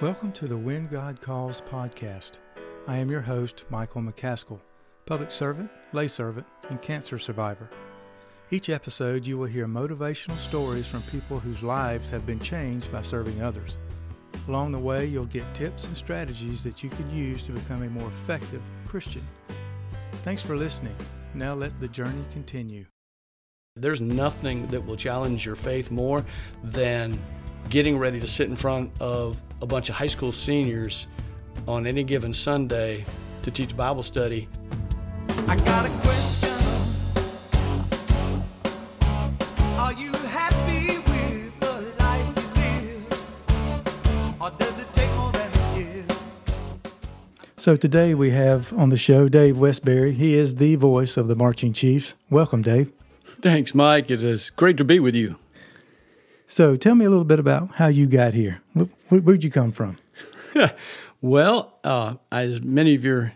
Welcome to the When God Calls podcast. I am your host, Michael McCaskill, public servant, lay servant, and cancer survivor. Each episode, you will hear motivational stories from people whose lives have been changed by serving others. Along the way, you'll get tips and strategies that you can use to become a more effective Christian. Thanks for listening. Now let the journey continue. There's nothing that will challenge your faith more than getting ready to sit in front of a bunch of high school seniors on any given Sunday to teach Bible study. I got a question. Are you happy with the life you live? Or does it take more than it gives? So today we have on the show Dave Westbury. He is the voice of the Marching Chiefs. Welcome, Dave. Thanks, Mike. It is great to be with you. So tell me a little bit about how you got here. Where'd you come from? Well, uh, as many of your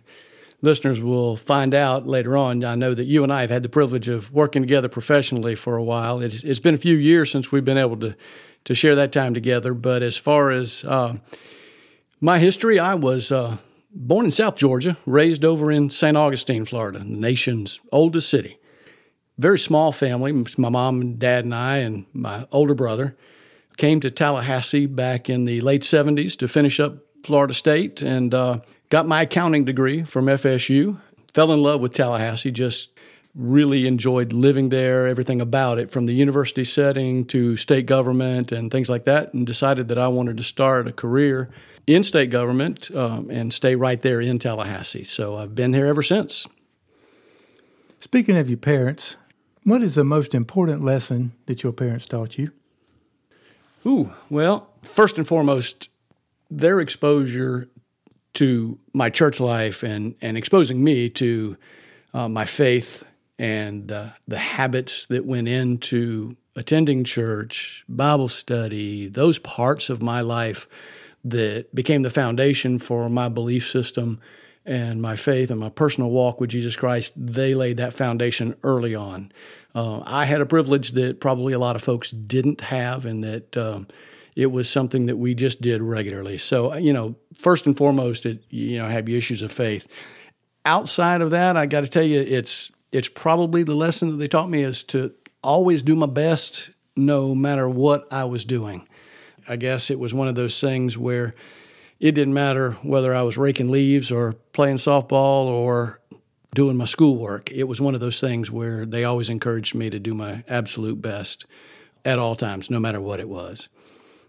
listeners will find out later on, I know that you and I have had the privilege of working together professionally for a while. It's, it's been a few years since we've been able to to share that time together. But as far as uh, my history, I was uh, born in South Georgia, raised over in St. Augustine, Florida, the nation's oldest city. Very small family. My mom and dad and I and my older brother came to Tallahassee back in the late 70s to finish up Florida State and uh, got my accounting degree from FSU. Fell in love with Tallahassee, just really enjoyed living there, everything about it, from the university setting to state government and things like that, and decided that I wanted to start a career in state government um, and stay right there in Tallahassee. So I've been here ever since. Speaking of your parents, what is the most important lesson that your parents taught you? Ooh, well, first and foremost, their exposure to my church life and, and exposing me to uh, my faith and the, the habits that went into attending church, Bible study, those parts of my life that became the foundation for my belief system and my faith and my personal walk with Jesus Christ, they laid that foundation early on. Uh, I had a privilege that probably a lot of folks didn't have, and that um, it was something that we just did regularly. So, you know, first and foremost, it, you know, have issues of faith. Outside of that, I got to tell you, it's it's probably the lesson that they taught me is to always do my best, no matter what I was doing. I guess it was one of those things where it didn't matter whether I was raking leaves or playing softball or doing my schoolwork. It was one of those things where they always encouraged me to do my absolute best at all times, no matter what it was.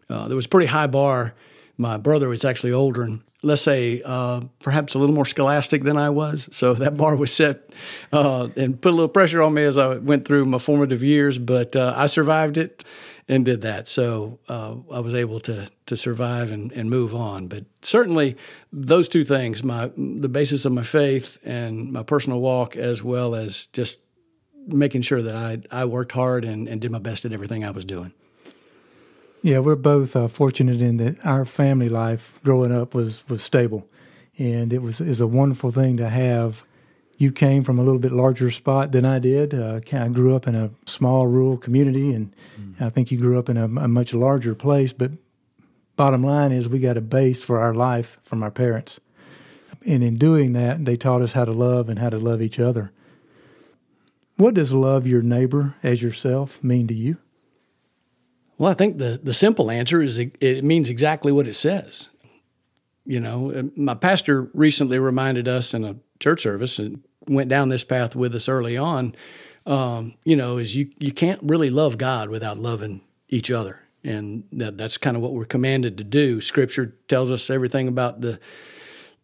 Uh, there was a pretty high bar. My brother was actually older and let's say uh, perhaps a little more scholastic than I was. So that bar was set uh, and put a little pressure on me as I went through my formative years, but uh, I survived it and did that. So uh, I was able to to survive and, and move on. But certainly those two things, my the basis of my faith and my personal walk, as well as just making sure that I, I worked hard and, and did my best at everything I was doing. Yeah, we're both uh, fortunate in that our family life growing up was was stable, and it was is a wonderful thing to have. You came from a little bit larger spot than I did. Uh, I grew up in a small rural community, and I think you grew up in a, a much larger place. But bottom line is, we got a base for our life from our parents, and in doing that, they taught us how to love and how to love each other. What does love your neighbor as yourself mean to you? Well, I think the, the simple answer is it, it means exactly what it says. You know, uh, my pastor recently reminded us in a church service and went down this path with us early on. Um, you know, is you you can't really love God without loving each other, and that, that's kind of what we're commanded to do. Scripture tells us everything about the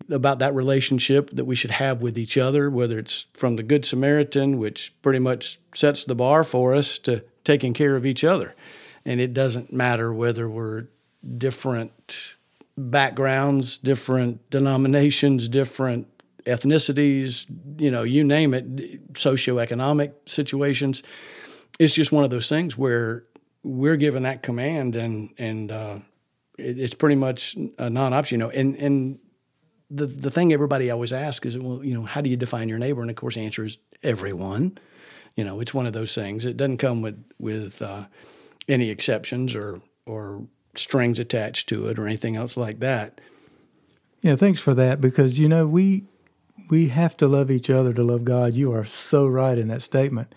about that relationship that we should have with each other, whether it's from the Good Samaritan, which pretty much sets the bar for us to taking care of each other. And it doesn't matter whether we're different backgrounds, different denominations, different ethnicities, you know, you name it, socioeconomic situations. It's just one of those things where we're given that command and and uh, it, it's pretty much a non-option, you know. And and the the thing everybody always asks is, well, you know, how do you define your neighbor? And of course, the answer is everyone. You know, it's one of those things. It doesn't come with with uh, any exceptions or or strings attached to it or anything else like that. Yeah, thanks for that because you know we we have to love each other to love God. You are so right in that statement.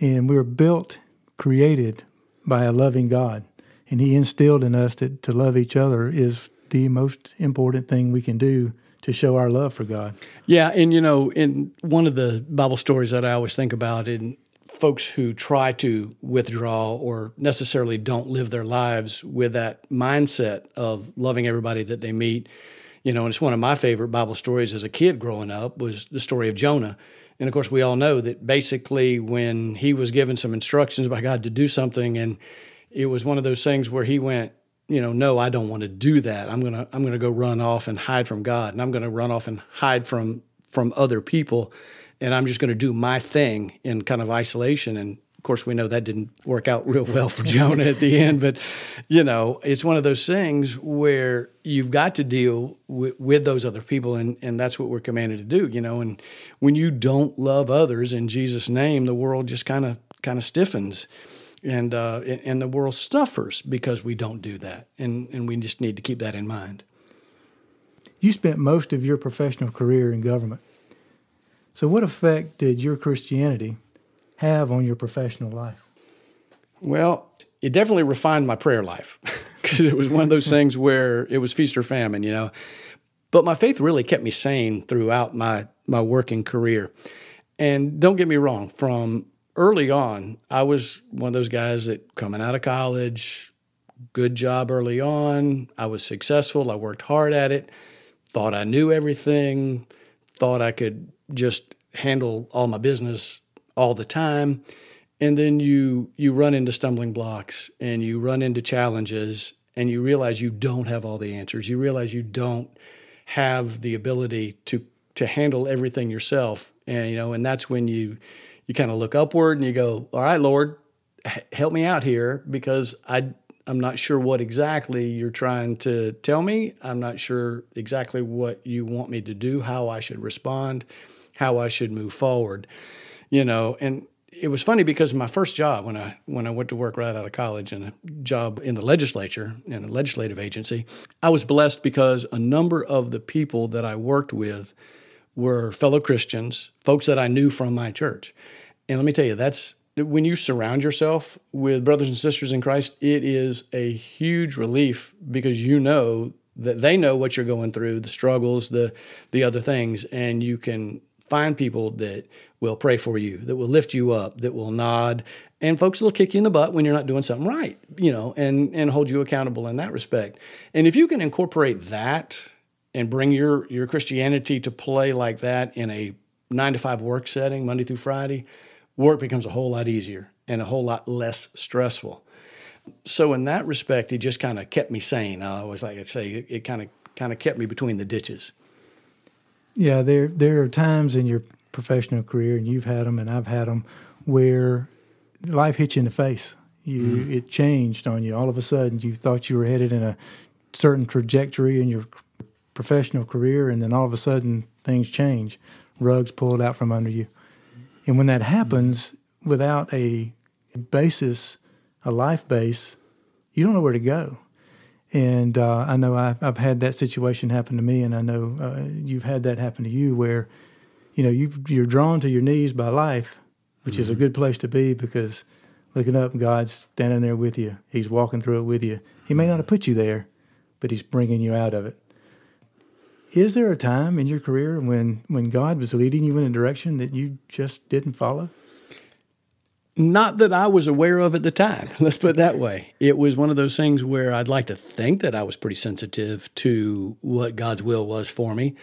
And we're built, created by a loving God. And He instilled in us that to love each other is the most important thing we can do to show our love for God. Yeah, and you know, in one of the Bible stories that I always think about in folks who try to withdraw or necessarily don't live their lives with that mindset of loving everybody that they meet, you know, and it's one of my favorite Bible stories as a kid growing up was the story of Jonah. And of course, we all know that basically when he was given some instructions by God to do something, and it was one of those things where he went, you know, no, I don't want to do that. I'm gonna I'm gonna go run off and hide from God, and I'm gonna run off and hide from from other people, and I'm just gonna do my thing in kind of isolation. And of course, we know that didn't work out real well for Jonah at the end, but you know, it's one of those things where you've got to deal with, with those other people, and and that's what we're commanded to do. You know, and when you don't love others in Jesus' name, the world just kind of kind of stiffens. And, uh, and the world suffers because we don't do that, and, and we just need to keep that in mind. You spent most of your professional career in government. So, what effect did your Christianity have on your professional life? Well, it definitely refined my prayer life because it was one of those things where it was feast or famine, you know. But my faith really kept me sane throughout my my working career. And don't get me wrong, from early on, I was one of those guys that coming out of college, good job early on, I was successful, I worked hard at it, thought I knew everything, thought I could just handle all my business all the time. And then you you run into stumbling blocks and you run into challenges and you realize you don't have all the answers. You realize you don't have the ability to to handle everything yourself. And you know and that's when you you kind of look upward and you go all right lord help me out here because i i'm not sure what exactly you're trying to tell me. I'm not sure exactly what you want me to do how i should respond how i should move forward you know, and it was funny because my first job when I when I went to work right out of college and a job in the legislature in a legislative agency, I was blessed because a number of the people that I worked with were fellow Christians, folks that I knew from my church. And let me tell you, that's when you surround yourself with brothers and sisters in Christ, it is a huge relief because you know that they know what you're going through, the struggles, the the other things, and you can find people that will pray for you, that will lift you up, that will nod, and folks will kick you in the butt when you're not doing something right, you know, and and hold you accountable in that respect. And if you can incorporate that and bring your your Christianity to play like that in a nine to five work setting, Monday through Friday, work becomes a whole lot easier and a whole lot less stressful. So in that respect, it just kind of kept me sane. I always like I say, it, it kind of kind of kept me between the ditches. Yeah, there there are times in your professional career, and you've had them, and I've had them, where life hits you in the face. You mm. it changed on you. All of a sudden, you thought you were headed in a certain trajectory in your professional career, and then all of a sudden things change. Rugs pulled out from under you, and when that happens, without a basis, a life base, you don't know where to go. And uh, I know I've, I've, had that situation happen to me, and I know uh, you've had that happen to you where you know, you you're drawn to your knees by life, which mm-hmm. is a mm-hmm. good place to be because looking up, God's standing there with you. He's walking through it with you. He may not have put you there, but He's bringing you out of it. Is there a time in your career when when God was leading you in a direction that you just didn't follow? Not that I was aware of at the time. Let's put it that way. It was one of those things where I'd like to think that I was pretty sensitive to what God's will was for me.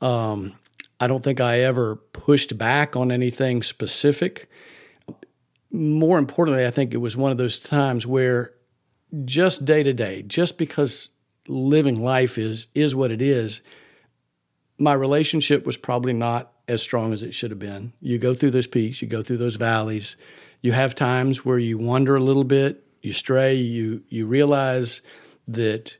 Um, I don't think I ever pushed back on anything specific. More importantly, I think it was one of those times where just day to day, just because living life is is what it is, my relationship was probably not as strong as it should have been. You go through those peaks, you go through those valleys. You have times where you wander a little bit, you stray, you you realize that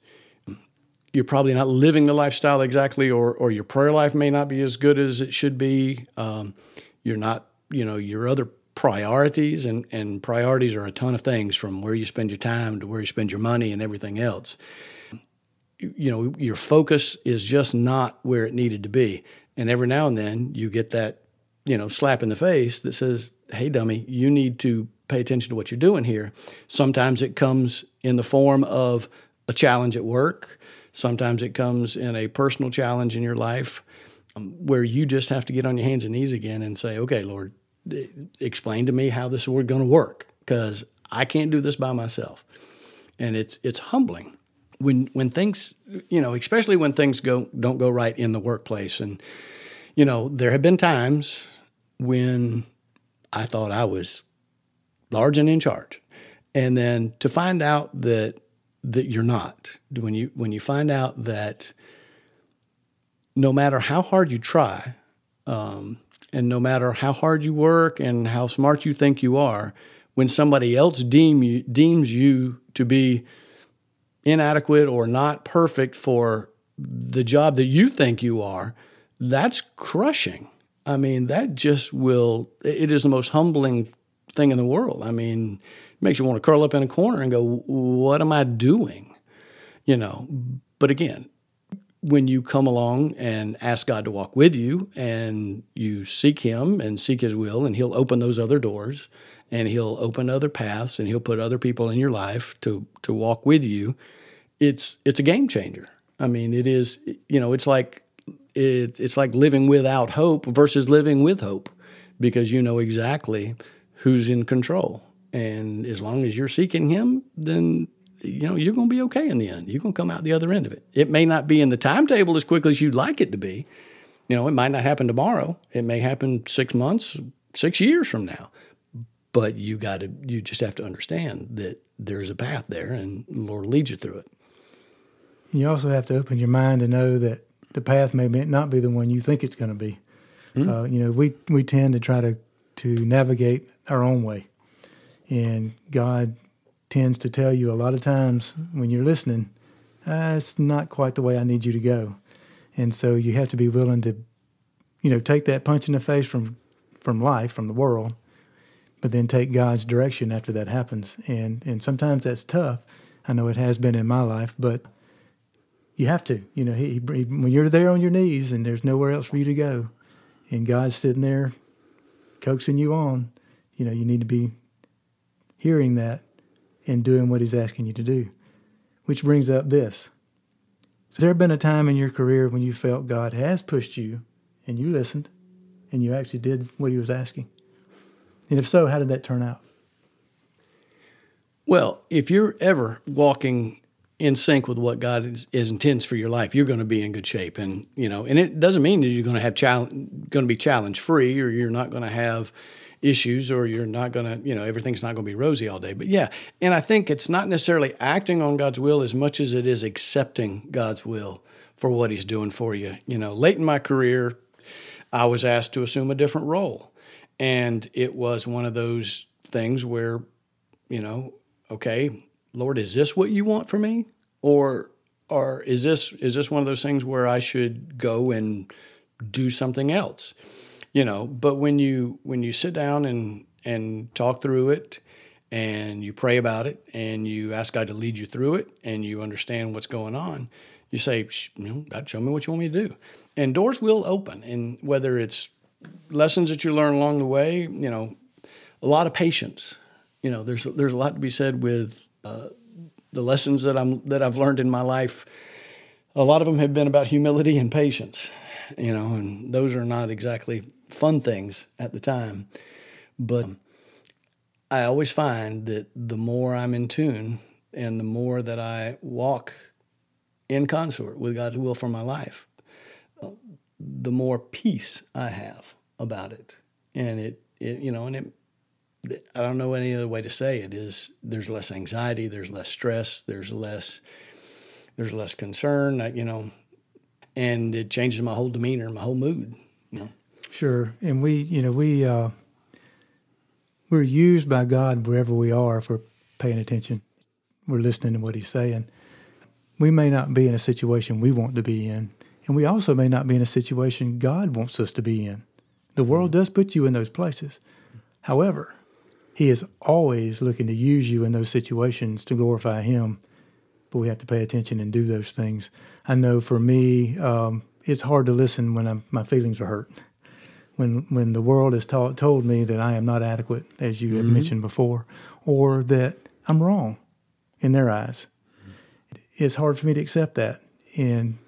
you're probably not living the lifestyle exactly, or or your prayer life may not be as good as it should be. Um, you're not, you know, your other priorities, and, and priorities are a ton of things from where you spend your time to where you spend your money and everything else. You, you know, your focus is just not where it needed to be. And every now and then you get that, you know, slap in the face that says, hey, dummy, you need to pay attention to what you're doing here. Sometimes it comes in the form of a challenge at work. Sometimes it comes in a personal challenge in your life um, where you just have to get on your hands and knees again and say, okay, Lord, explain to me how this is going to work because I can't do this by myself. And it's it's humbling when when things you know, especially when things go don't go right in the workplace. And you know, there have been times when I thought I was large and in charge, and then to find out that that you're not when you when you find out that no matter how hard you try um, and no matter how hard you work and how smart you think you are when somebody else deem you, deems you to be inadequate or not perfect for the job that you think you are that's crushing i mean that just will it is the most humbling thing in the world i mean it makes you want to curl up in a corner and go, what am I doing? You know, but again, when you come along and ask God to walk with you and you seek Him and seek His will, and He'll open those other doors and He'll open other paths and He'll put other people in your life to, to walk with you, it's, it's a game changer. I mean, it is, you know, it's like, it, it's like living without hope versus living with hope because you know exactly who's in control and as long as you're seeking Him, then you know you're going to be okay in the end. You're going to come out the other end of it. It may not be in the timetable as quickly as you'd like it to be. You know, it might not happen tomorrow. It may happen six months, six years from now. But you got to, you just have to understand that there's a path there, and the Lord leads you through it. You also have to open your mind to know that the path may not be the one you think it's going to be. Mm-hmm. Uh, you know, we we tend to try to to navigate our own way, and God tends to tell you a lot of times when you're listening, ah, it's not quite the way I need you to go. And so you have to be willing to, you know, take that punch in the face from from life, from the world, but then take God's direction after that happens. And and sometimes that's tough. I know it has been in my life, but you have to. You know, he, he, when you're there on your knees and there's nowhere else for you to go, and God's sitting there coaxing you on, you know, you need to be hearing that and doing what he's asking you to do. Which brings up this. Has there been a time in your career when you felt God has pushed you and you listened and you actually did what he was asking? And if so, how did that turn out? Well, if you're ever walking in sync with what God is, is, intends for your life, you're going to be in good shape. And you know, and it doesn't mean that you're going to have challenge, going to be challenge free, or you're not going to have issues or you're not going to, you know, everything's not going to be rosy all day. But yeah, and I think it's not necessarily acting on God's will as much as it is accepting God's will for what He's doing for you. You know, late in my career, I was asked to assume a different role. And it was one of those things where, you know, okay, Lord, is this what you want for me? Or or is this is this one of those things where I should go and do something else? you know but when you when you sit down and and talk through it and you pray about it and you ask god to lead you through it and you understand what's going on you say you know god show me what you want me to do and doors will open and whether it's lessons that you learn along the way you know a lot of patience you know there's there's a lot to be said with the lessons that i'm that i've learned in my life a lot of them have been about humility and patience you know and those are not exactly fun things at the time. But I always find that the more I'm in tune and the more that I walk in consort with God's will for my life, the more peace I have about it. And it, it you know, and it, I don't know any other way to say it is there's less anxiety, there's less stress, there's less, there's less concern, you know, and it changes my whole demeanor, my whole mood, you know. Sure, and we, you know, we uh, we're used by God wherever we are if we're paying attention. We're listening to what He's saying. We may not be in a situation we want to be in, and we also may not be in a situation God wants us to be in. The world does put you in those places, However, He is always looking to use you in those situations to glorify Him. But we have to pay attention and do those things. I know for me, um, it's hard to listen when I'm, my feelings are hurt. When when the world has taught, told me that I am not adequate, as you have mentioned before, or that I'm wrong in their eyes, it's hard for me to accept that. And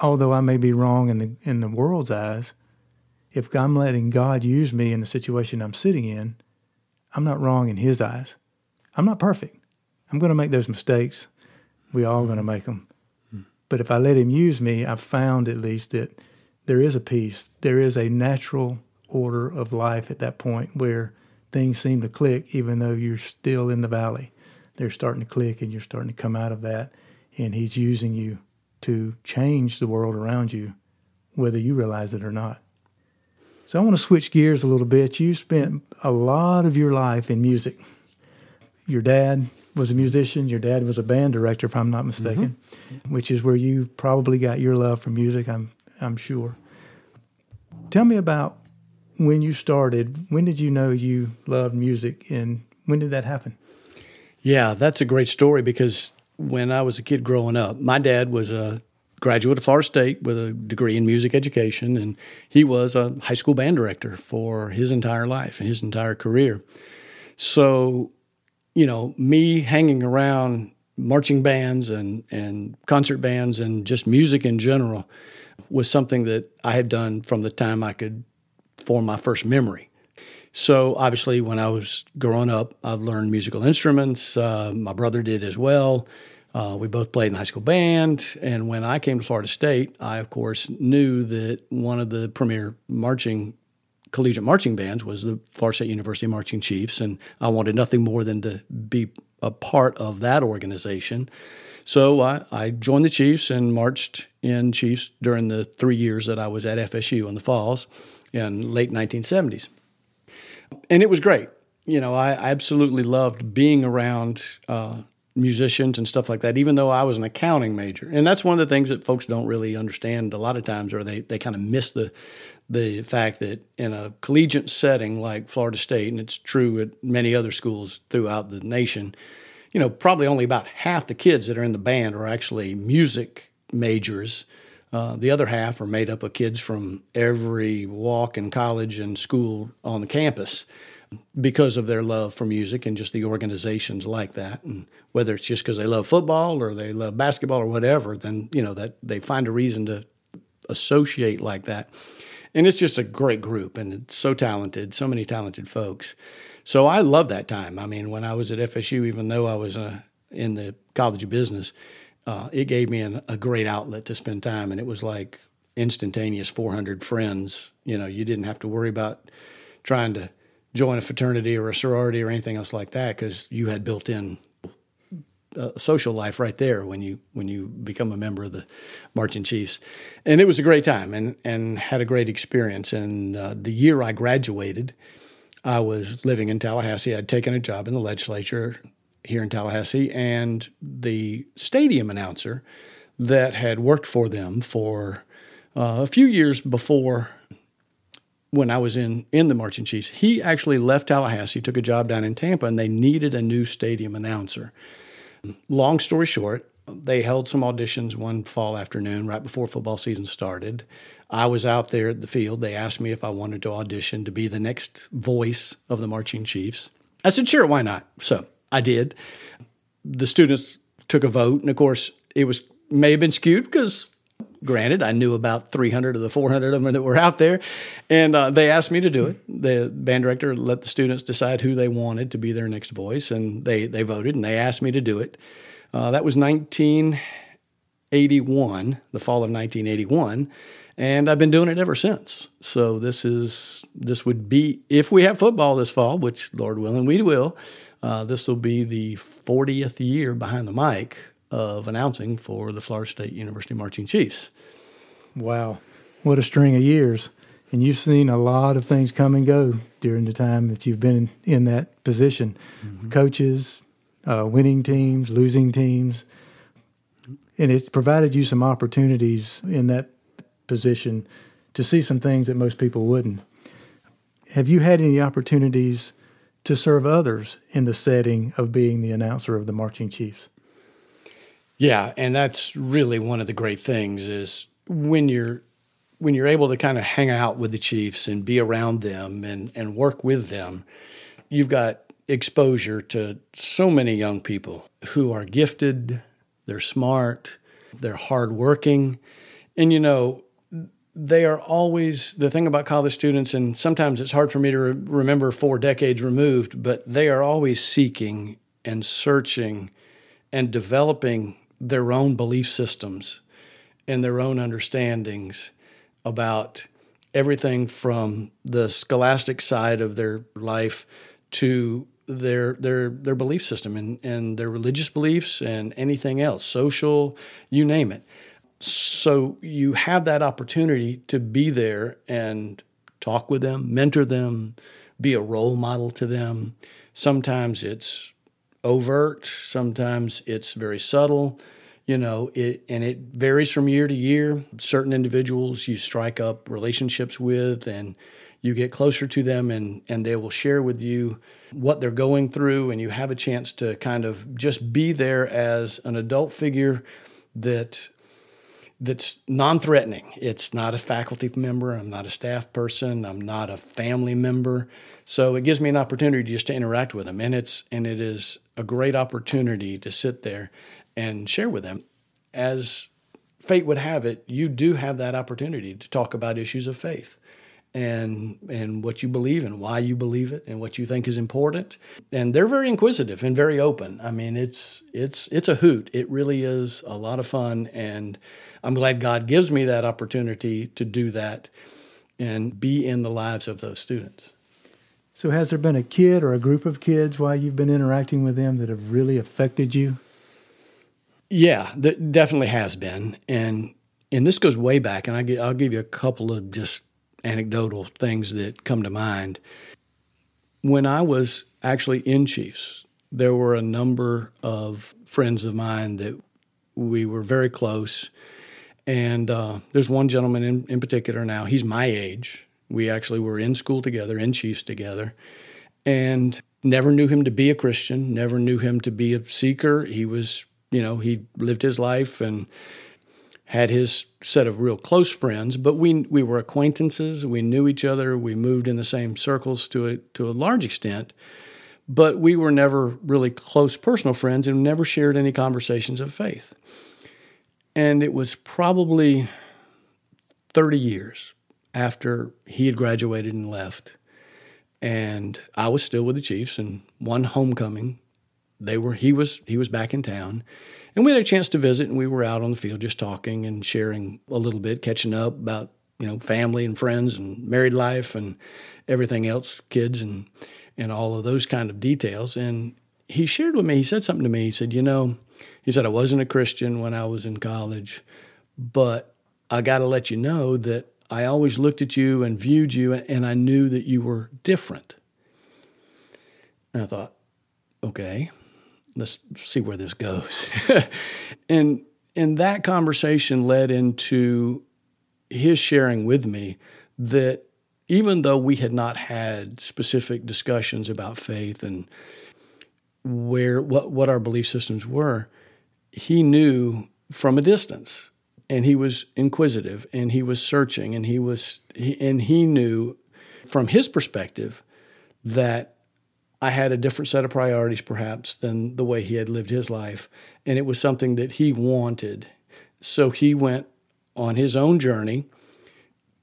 although I may be wrong in the in the world's eyes, if I'm letting God use me in the situation I'm sitting in, I'm not wrong in His eyes. I'm not perfect. I'm going to make those mistakes. We all going to make them. But if I let Him use me, I've found at least that there is a peace. There is a natural order of life at that point where things seem to click, even though you're still in the valley. They're starting to click, and you're starting to come out of that. And He's using you to change the world around you, whether you realize it or not. So I want to switch gears a little bit. You spent a lot of your life in music. Your dad was a musician. Your dad was a band director, if I'm not mistaken, mm-hmm. which is where you probably got your love for music. I'm I'm sure. Tell me about when you started. When did you know you loved music, and when did that happen? Yeah, that's a great story because when I was a kid growing up, my dad was a graduate of Florida State with a degree in music education, and he was a high school band director for his entire life and his entire career. So, you know, me hanging around marching bands and, and concert bands and just music in general was something that I had done from the time I could form my first memory. So obviously, when I was growing up, I've learned musical instruments. Uh, my brother did as well. Uh, we both played in high school band, and when I came to Florida State, I of course knew that one of the premier marching collegiate marching bands was the Florida State University Marching Chiefs, and I wanted nothing more than to be a part of that organization. So I, I joined the Chiefs and marched in Chiefs during the three years that I was at FSU in the Falls in late 1970s and it was great. You know, I, I absolutely loved being around uh, musicians and stuff like that, even though I was an accounting major. And that's one of the things that folks don't really understand a lot of times, or they, they kind of miss the the fact that in a collegiate setting like Florida State, and it's true at many other schools throughout the nation, you know, probably only about half the kids that are in the band are actually music majors. Uh, the other half are made up of kids from every walk in college and school on the campus because of their love for music and just the organizations like that. And whether it's just because they love football or they love basketball or whatever, then you know that they find a reason to associate like that. And it's just a great group, and it's so talented, so many talented folks. So I love that time. I mean, when I was at FSU, even though I was uh, in the College of Business, uh, it gave me an, a great outlet to spend time, and it was like instantaneous 400 friends. You know, you didn't have to worry about trying to join a fraternity or a sorority or anything else like that because you had built in social life right there when you when you become a member of the marching chiefs. And it was a great time and and had a great experience. And uh, the year i graduated i was living in tallahassee. I'd taken a job in the legislature here in tallahassee and the stadium announcer that had worked for them for uh, a few years before when I was in in the Marching Chiefs, he actually left Tallahassee, took a job down in Tampa, and they needed a new stadium announcer. Long story short, they held some auditions one fall afternoon right before football season started. I was out there at the field. They asked me if I wanted to audition to be the next voice of the Marching Chiefs. I said, sure, why not? So I did. The students took a vote, and of course, it was may have been skewed because granted, I knew about 300 of the 400 of them that were out there, and uh, they asked me to do it. The band director let the students decide who they wanted to be their next voice, and they they voted, and they asked me to do it. Uh, that was 1981, the fall of 1981, and I've been doing it ever since. So this is this would be if we have football this fall, which Lord willing we will. Uh, this will be the 40th year behind the mic of announcing for the Florida State University Marching Chiefs. Wow, what a string of years! And you've seen a lot of things come and go during the time that you've been in that position. Coaches, uh, winning teams, losing teams, and it's provided you some opportunities in that position to see some things that most people wouldn't. Have you had any opportunities to serve others in the setting of being the announcer of the Marching Chiefs? Yeah, and that's really one of the great things is when you're when you're able to kind of hang out with the Chiefs and be around them and and work with them, you've got exposure to so many young people who are gifted, they're smart, they're hardworking, and you know they are always the thing about college students, and sometimes it's hard for me to re- remember four decades removed, but they are always seeking and searching and developing their own belief systems and their own understandings about everything from the scholastic side of their life to their their their belief system and, and their religious beliefs and anything else, social, you name it so you have that opportunity to be there and talk with them, mentor them, be a role model to them. Sometimes it's overt, sometimes it's very subtle, you know, it and it varies from year to year. Certain individuals you strike up relationships with and you get closer to them and and they will share with you what they're going through and you have a chance to kind of just be there as an adult figure that that's non-threatening. It's not a faculty member. I'm not a staff person. I'm not a family member. So it gives me an opportunity just to interact with them, and it's and it is a great opportunity to sit there and share with them. As fate would have it, you do have that opportunity to talk about issues of faith and and what you believe and why you believe it and what you think is important. And they're very inquisitive and very open. I mean, it's it's it's a hoot. It really is a lot of fun and I'm glad God gives me that opportunity to do that and be in the lives of those students. So, has there been a kid or a group of kids while you've been interacting with them that have really affected you? Yeah, that definitely has been, and and this goes way back. And I will give you a couple of just anecdotal things that come to mind. When I was actually in Chiefs, there were a number of friends of mine that we were very close and uh, there's one gentleman in, in particular now, he's my age. We actually were in school together, in Chiefs together, and never knew him to be a Christian, never knew him to be a seeker. He was, you know, he lived his life and had his set of real close friends, but we we were acquaintances. We knew each other. We moved in the same circles to a to a large extent, but we were never really close personal friends and never shared any conversations of faith. And it was probably 30 years after he had graduated and left. And I was still with the Chiefs and one homecoming. They were he was he was back in town. And we had a chance to visit and we were out on the field just talking and sharing a little bit, catching up about, you know, family and friends and married life and everything else, kids and and all of those kind of details. And he shared with me, he said something to me. He said, you know, he said, I wasn't a Christian when I was in college, but I got to let you know that I always looked at you and viewed you, and I knew that you were different. And I thought, okay, let's see where this goes. and and that conversation led into his sharing with me that even though we had not had specific discussions about faith and where what what our belief systems were, he knew from a distance and he was inquisitive and he was searching and he was he, and he knew from his perspective that I had a different set of priorities perhaps than the way he had lived his life and it was something that he wanted. So he went on his own journey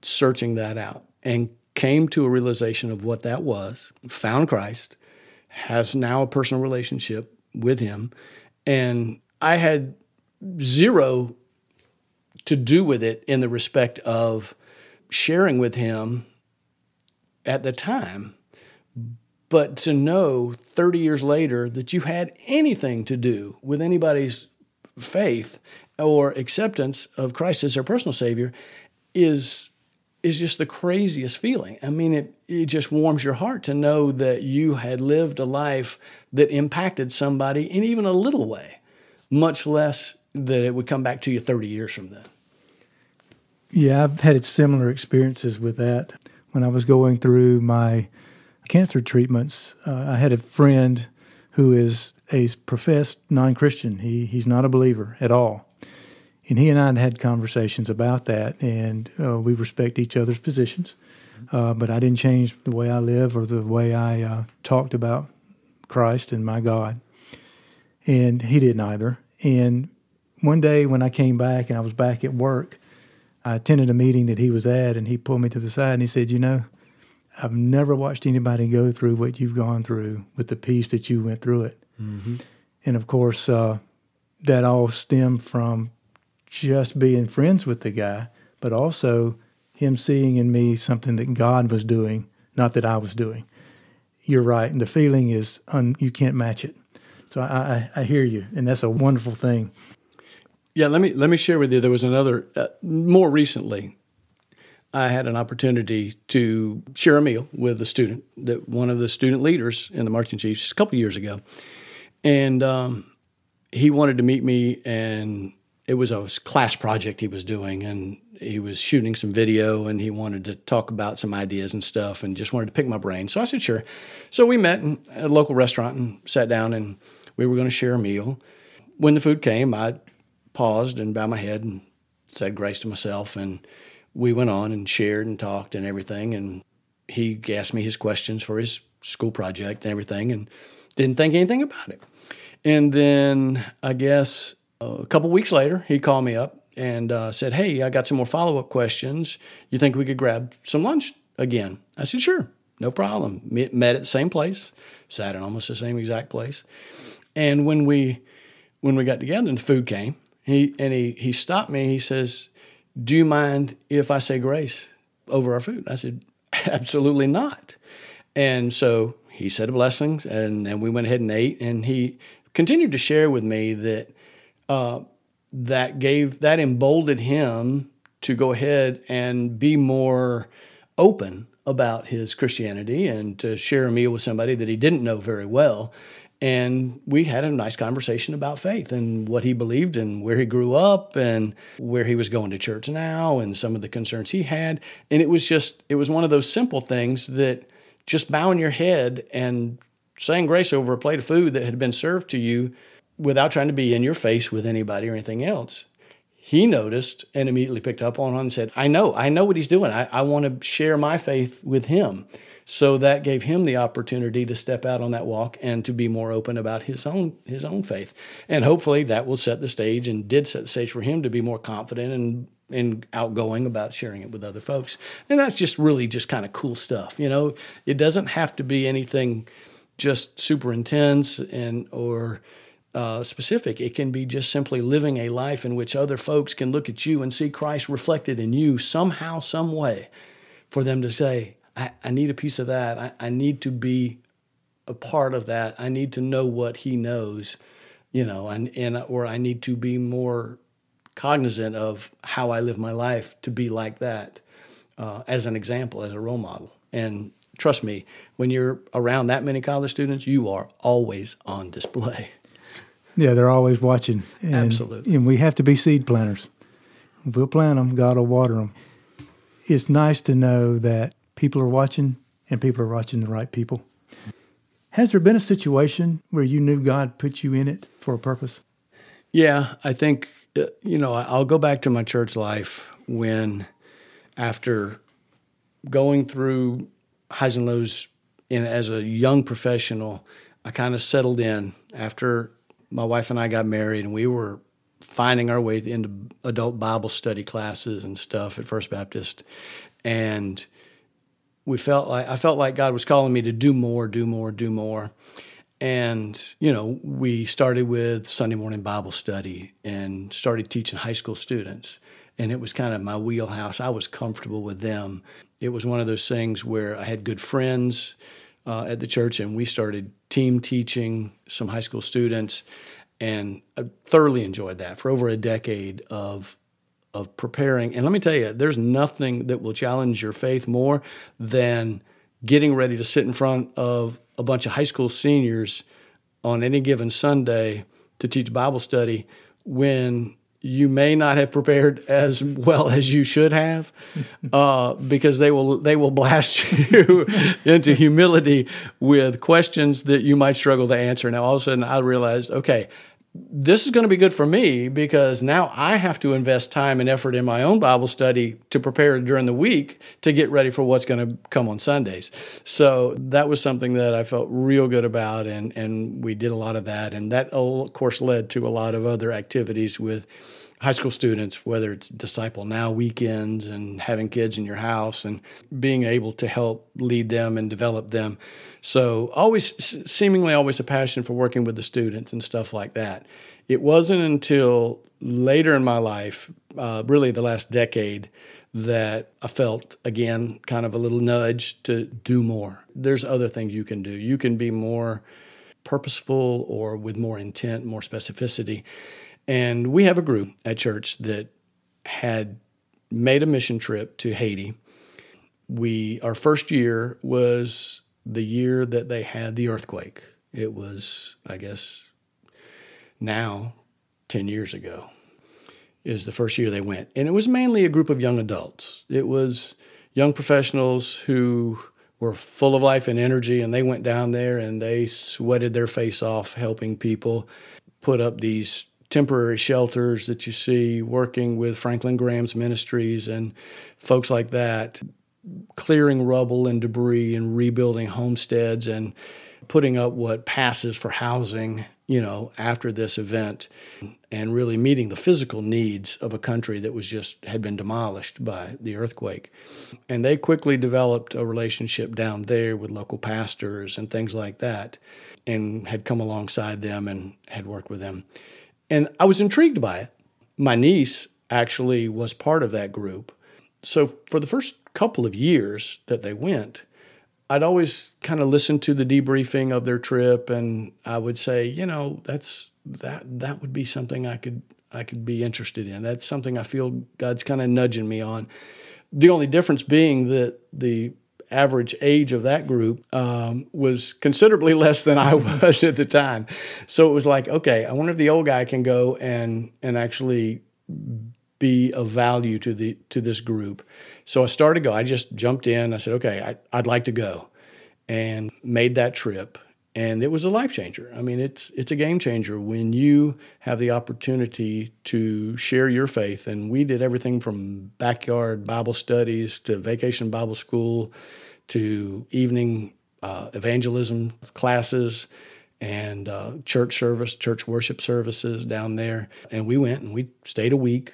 searching that out and came to a realization of what that was found Christ has now a personal relationship with him and I had zero to do with it in the respect of sharing with him at the time. But to know 30 years later that you had anything to do with anybody's faith or acceptance of Christ as their personal Savior is is just the craziest feeling. I mean, it, it just warms your heart to know that you had lived a life that impacted somebody in even a little way much less that it would come back to you 30 years from then. Yeah, I've had similar experiences with that. when I was going through my cancer treatments, uh, I had a friend who is a professed non-Christian. He he's not a believer at all, and he and I had had conversations about that, and uh, we respect each other's positions. Uh, but I didn't change the way I live or the way I uh, talked about Christ and my God, and he didn't either. And one day when I came back and I was back at work, I attended a meeting that he was at, and he pulled me to the side and he said, "You know." I've never watched anybody go through what you've gone through with the peace that you went through it. And of course, uh, that all stemmed from just being friends with the guy, but also him seeing in me something that God was doing, not that I was doing. You're right, and the feeling is un, you can't match it. So I, I, I hear you, and that's a wonderful thing. Yeah, let me let me share with you. There was another uh, more recently. I had an opportunity to share a meal with a student that one of the student leaders in the marching chiefs a couple years ago, and um, he wanted to meet me, and it was a class project he was doing, and he was shooting some video, and he wanted to talk about some ideas and stuff, and just wanted to pick my brain. So I said sure. So we met in a local restaurant and sat down, and we were going to share a meal. When the food came, I paused and bowed my head and said grace to myself, and we went on and shared and talked and everything. And he asked me his questions for his school project and everything, and didn't think anything about it. And then I guess a couple weeks later, he called me up and uh, said, "Hey, I got some more follow up questions. You think we could grab some lunch again?" I said, "Sure, no problem." Met, met at the same place, sat in almost the same exact place. And when we when we got together and the food came, he and he he stopped me. He says, "Do you mind if I say grace over our food?" I said, "Absolutely not." And so he said a blessing, and then we went ahead and ate. And he continued to share with me that uh, that gave that emboldened him to go ahead and be more open about his Christianity and to share a meal with somebody that he didn't know very well. And we had a nice conversation about faith and what he believed and where he grew up and where he was going to church now and some of the concerns he had. And it was just, it was one of those simple things that just bowing your head and saying grace over a plate of food that had been served to you without trying to be in your face with anybody or anything else. He noticed and immediately picked up on it and said, I know, I know what he's doing. I, I want to share my faith with him. So that gave him the opportunity to step out on that walk and to be more open about his own his own faith. And hopefully that will set the stage and did set the stage for him to be more confident and and outgoing about sharing it with other folks. And that's just really just kind of cool stuff. You know, it doesn't have to be anything just super intense and or uh, specific. It can be just simply living a life in which other folks can look at you and see Christ reflected in you somehow, some way, for them to say, I, I need a piece of that. I, I need to be a part of that. I need to know what he knows, you know, and, and or I need to be more cognizant of how I live my life to be like that uh, as an example, as a role model. And trust me, when you're around that many college students, you are always on display. Yeah, they're always watching. And, Absolutely. And we have to be seed planters. If we'll plant them, God will water them. It's nice to know that people are watching and people are watching the right people. Has there been a situation where you knew God put you in it for a purpose? Yeah, I think, uh, you know, I'll go back to my church life when, after going through highs and lows in, as a young professional, I kind of settled in after my wife and I got married and we were finding our way into adult Bible study classes and stuff at First Baptist. And we felt like I felt like God was calling me to do more, do more, do more. And, you know, we started with Sunday morning Bible study and started teaching high school students. And it was kind of my wheelhouse. I was comfortable with them. It was one of those things where I had good friends uh, at the church, and we started team teaching some high school students. And I thoroughly enjoyed that for over a decade of of preparing. And let me tell you, there's nothing that will challenge your faith more than getting ready to sit in front of a bunch of high school seniors on any given Sunday to teach Bible study when you may not have prepared as well as you should have, uh, because they will they will blast you into humility with questions that you might struggle to answer. Now all of a sudden I realized, okay, this is going to be good for me because now I have to invest time and effort in my own Bible study to prepare during the week to get ready for what's going to come on Sundays. So that was something that I felt real good about, and, and we did a lot of that. And that, of course, led to a lot of other activities with high school students, whether it's Disciple Now weekends and having kids in your house and being able to help lead them and develop them. So always, seemingly always a passion for working with the students and stuff like that. It wasn't until later in my life, uh, really the last decade, that I felt again kind of a little nudge to do more. There's other things you can do. You can be more purposeful or with more intent, more specificity. And we have a group at church that had made a mission trip to Haiti. We our first year was the year that they had the earthquake. It was, I guess, now 10 years ago is the first year they went. And it was mainly a group of young adults. It was young professionals who were full of life and energy, and they went down there and they sweated their face off helping people put up these temporary shelters that you see working with Franklin Graham's ministries and folks like that clearing rubble and debris and rebuilding homesteads and putting up what passes for housing, you know, after this event and really meeting the physical needs of a country that was just had been demolished by the earthquake. And they quickly developed a relationship down there with local pastors and things like that and had come alongside them and had worked with them. And I was intrigued by it. My niece actually was part of that group. So for the first couple of years that they went, I'd always kind of listen to the debriefing of their trip, and I would say, you know, that's that that would be something I could I could be interested in. That's something I feel God's kind of nudging me on. The only difference being that the average age of that group um, was considerably less than I was at the time. So it was like, okay, I wonder if the old guy can go and and actually be of value to the to this group. So I started to go. I just jumped in. I said, okay, I, I'd like to go, and made that trip. And it was a life changer. I mean, it's it's a game changer when you have the opportunity to share your faith. And we did everything from backyard Bible studies to vacation Bible school to evening uh, evangelism classes and uh, church service, church worship services down there. And we went and we stayed a week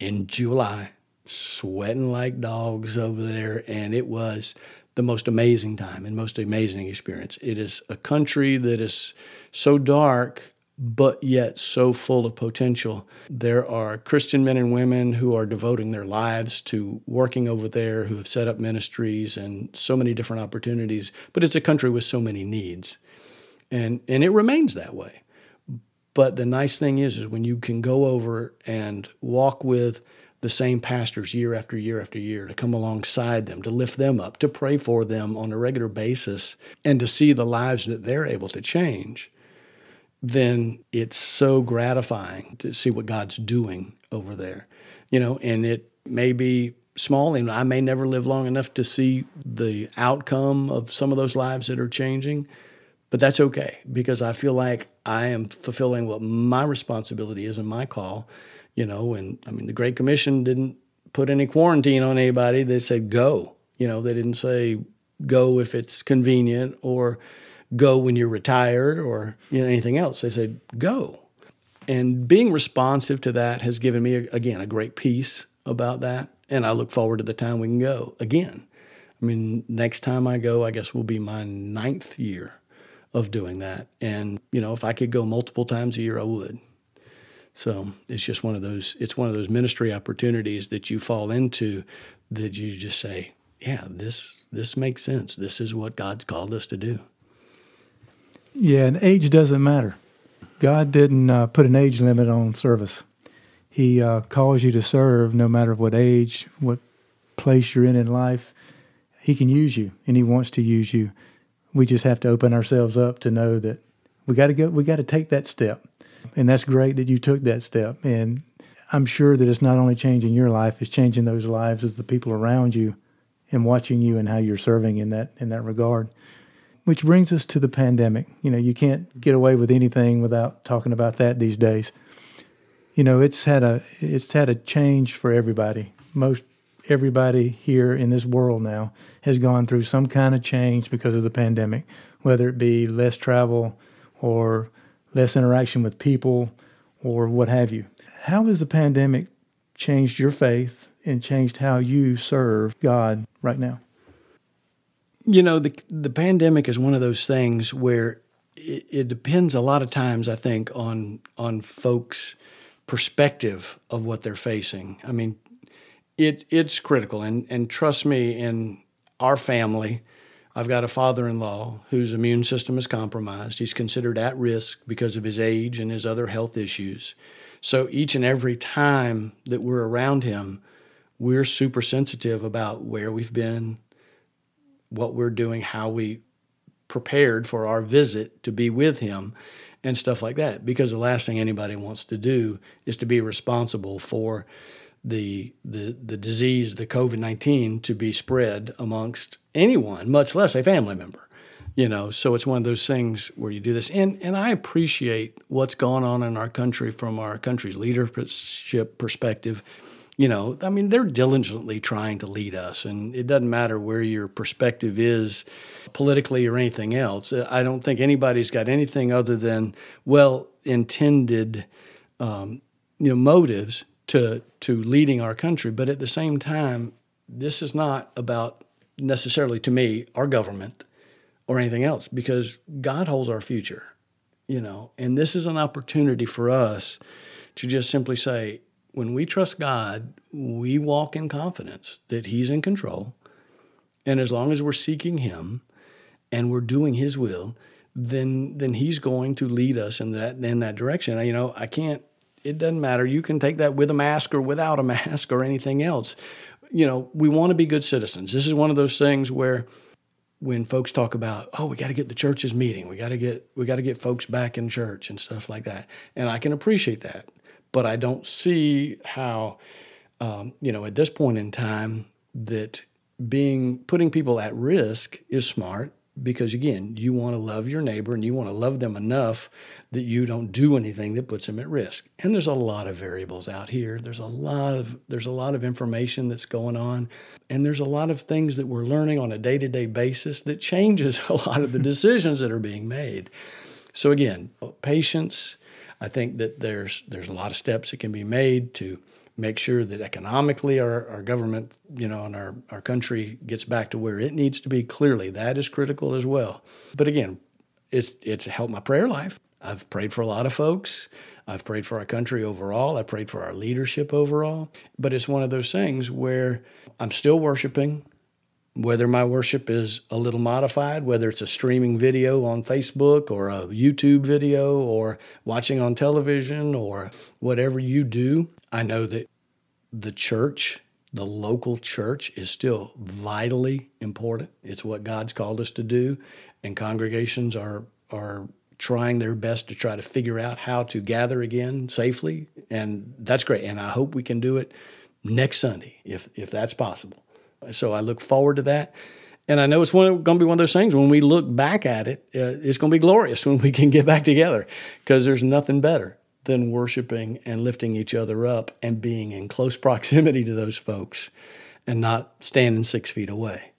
in July, sweating like dogs over there, and it was the most amazing time and most amazing experience. It is a country that is so dark, but yet so full of potential. There are Christian men and women who are devoting their lives to working over there, who have set up ministries and so many different opportunities, but it's a country with so many needs. And, and it remains that way. But the nice thing is, is when you can go over and walk with the same pastors year after year after year, to come alongside them, to lift them up, to pray for them on a regular basis, and to see the lives that they're able to change, then it's so gratifying to see what God's doing over there. You know, and it may be small, and I may never live long enough to see the outcome of some of those lives that are changing. But that's okay because I feel like I am fulfilling what my responsibility is and my call, you know. And I mean, the Great Commission didn't put any quarantine on anybody. They said go. You know, they didn't say go if it's convenient or go when you're retired or you know anything else. They said go. And being responsive to that has given me again a great peace about that. And I look forward to the time we can go again. I mean, next time I go, I guess will be my ninth year of doing that. And, you know, if I could go multiple times a year, I would. So it's just one of those, it's one of those ministry opportunities that you fall into that you just say, yeah, this, this makes sense. This is what God's called us to do. Yeah, and age doesn't matter. God didn't uh, put an age limit on service. He uh, calls you to serve no matter what age, what place you're in in life. He can use you, and He wants to use you we just have to open ourselves up to know that we got to go we got to take that step and that's great that you took that step and I'm sure that it's not only changing your life, it's changing those lives of the people around you and watching you and how you're serving in that in that regard. Which brings us to the pandemic. You know, you can't get away with anything without talking about that these days. You know, it's had a it's had a change for everybody. Most everybody here in this world now has gone through some kind of change because of the pandemic, whether it be less travel or less interaction with people or what have you. How has the pandemic changed your faith and changed how you serve God right now? You know, the the pandemic is one of those things where it, it depends a lot of times, I think, on on folks' perspective of what they're facing. I mean, it it's critical, and and trust me, in our family, I've got a father-in-law whose immune system is compromised. He's considered at risk because of his age and his other health issues. So each and every time that we're around him, we're super sensitive about where we've been, what we're doing, how we prepared for our visit to be with him and stuff like that because the last thing anybody wants to do is to be responsible for the the the disease the COVID-19 to be spread amongst anyone much less a family member you know? So it's one of those things where you do this. And and I appreciate what's gone on in our country from our country's leadership perspective. You know, I mean, they're diligently trying to lead us, and it doesn't matter where your perspective is politically or anything else. I don't think anybody's got anything other than well intended, um, you know, motives to to leading our country. But at the same time, this is not about necessarily to me our government or anything else because God holds our future, you know, and this is an opportunity for us to just simply say, when we trust God, we walk in confidence that He's in control. And as long as we're seeking Him and we're doing His will, then then He's going to lead us in that in that direction. You know, I can't. It doesn't matter. You can take that with a mask or without a mask or anything else. You know, we want to be good citizens. This is one of those things where when folks talk about oh we got to get the churches meeting we got to get we got to get folks back in church and stuff like that and i can appreciate that but I don't see how, um, you know, at this point in time, that being putting people at risk is smart because again, you want to love your neighbor and you want to love them enough that you don't do anything that puts them at risk. And there's a lot of variables out here. There's a lot of there's a lot of information that's going on and there's a lot of things that we're learning on a day-to-day basis that changes a lot of the decisions that are being made. So again, patience, I think that there's there's a lot of steps that can be made to make sure that economically our, our government, you know, and our, our country gets back to where it needs to be. Clearly, that is critical as well. But again, it's it's helped my prayer life. I've prayed for a lot of folks. I've prayed for our country overall. I prayed for our leadership overall. But it's one of those things where I'm still worshiping whether my worship is a little modified, whether it's a streaming video on Facebook or a YouTube video or watching on television or whatever you do, I know that the church, the local church, is still vitally important. It's what God's called us to do, and congregations are are trying their best to try to figure out how to gather again safely, and that's great. And I hope we can do it next Sunday if if that's possible. So I look forward to that. And I know it's going to be one of those things when we look back at it, uh, it's going to be glorious when we can get back together because there's nothing better than worshiping and lifting each other up and being in close proximity to those folks and not standing six feet away.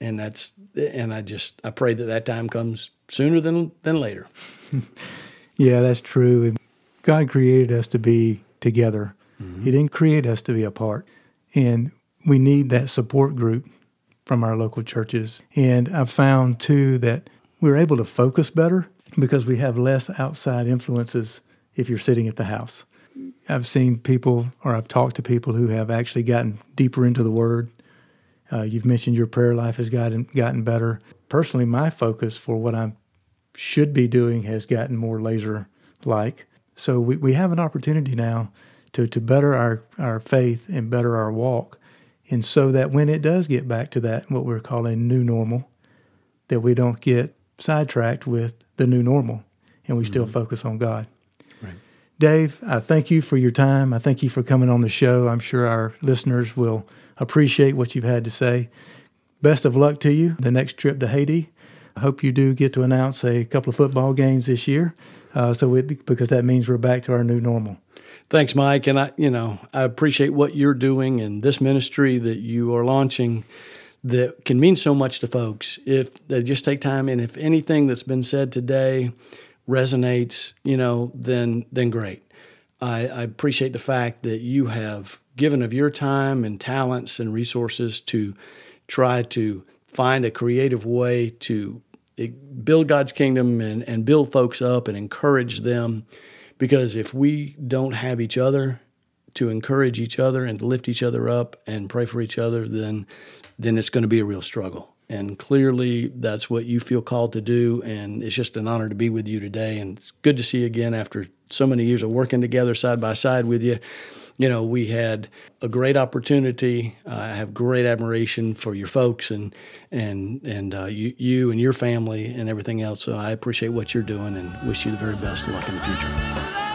And that's, and I just, I pray that that time comes sooner than, than later. yeah, that's true. God created us to be together. Mm-hmm. He didn't create us to be apart. And we need that support group from our local churches. And I've found too that we're able to focus better because we have less outside influences if you're sitting at the house. I've seen people, or I've talked to people who have actually gotten deeper into the Word. Uh, you've mentioned your prayer life has gotten gotten better. Personally, my focus for what I should be doing has gotten more laser like. So we, we have an opportunity now to, to better our, our faith and better our walk and so that when it does get back to that, what we're calling new normal, that we don't get sidetracked with the new normal and we mm-hmm. still focus on God. Right. Dave, I thank you for your time. I thank you for coming on the show. I'm sure our listeners will appreciate what you've had to say. Best of luck to you the next trip to Haiti. I hope you do get to announce a couple of football games this year, uh, so it, because that means we're back to our new normal. Thanks, Mike. And I, you know, I appreciate what you're doing and this ministry that you are launching that can mean so much to folks if they just take time and if anything that's been said today resonates, you know, then then great. I, I appreciate the fact that you have given of your time and talents and resources to try to find a creative way to build God's kingdom and, and build folks up and encourage them because if we don't have each other to encourage each other and to lift each other up and pray for each other, then then it's going to be a real struggle. And clearly, that's what you feel called to do. And it's just an honor to be with you today. And it's good to see you again after so many years of working together side by side with you. You know, we had a great opportunity. Uh, I have great admiration for your folks and and and uh, you, you and your family and everything else. So I appreciate what you're doing and wish you the very best of luck in the future.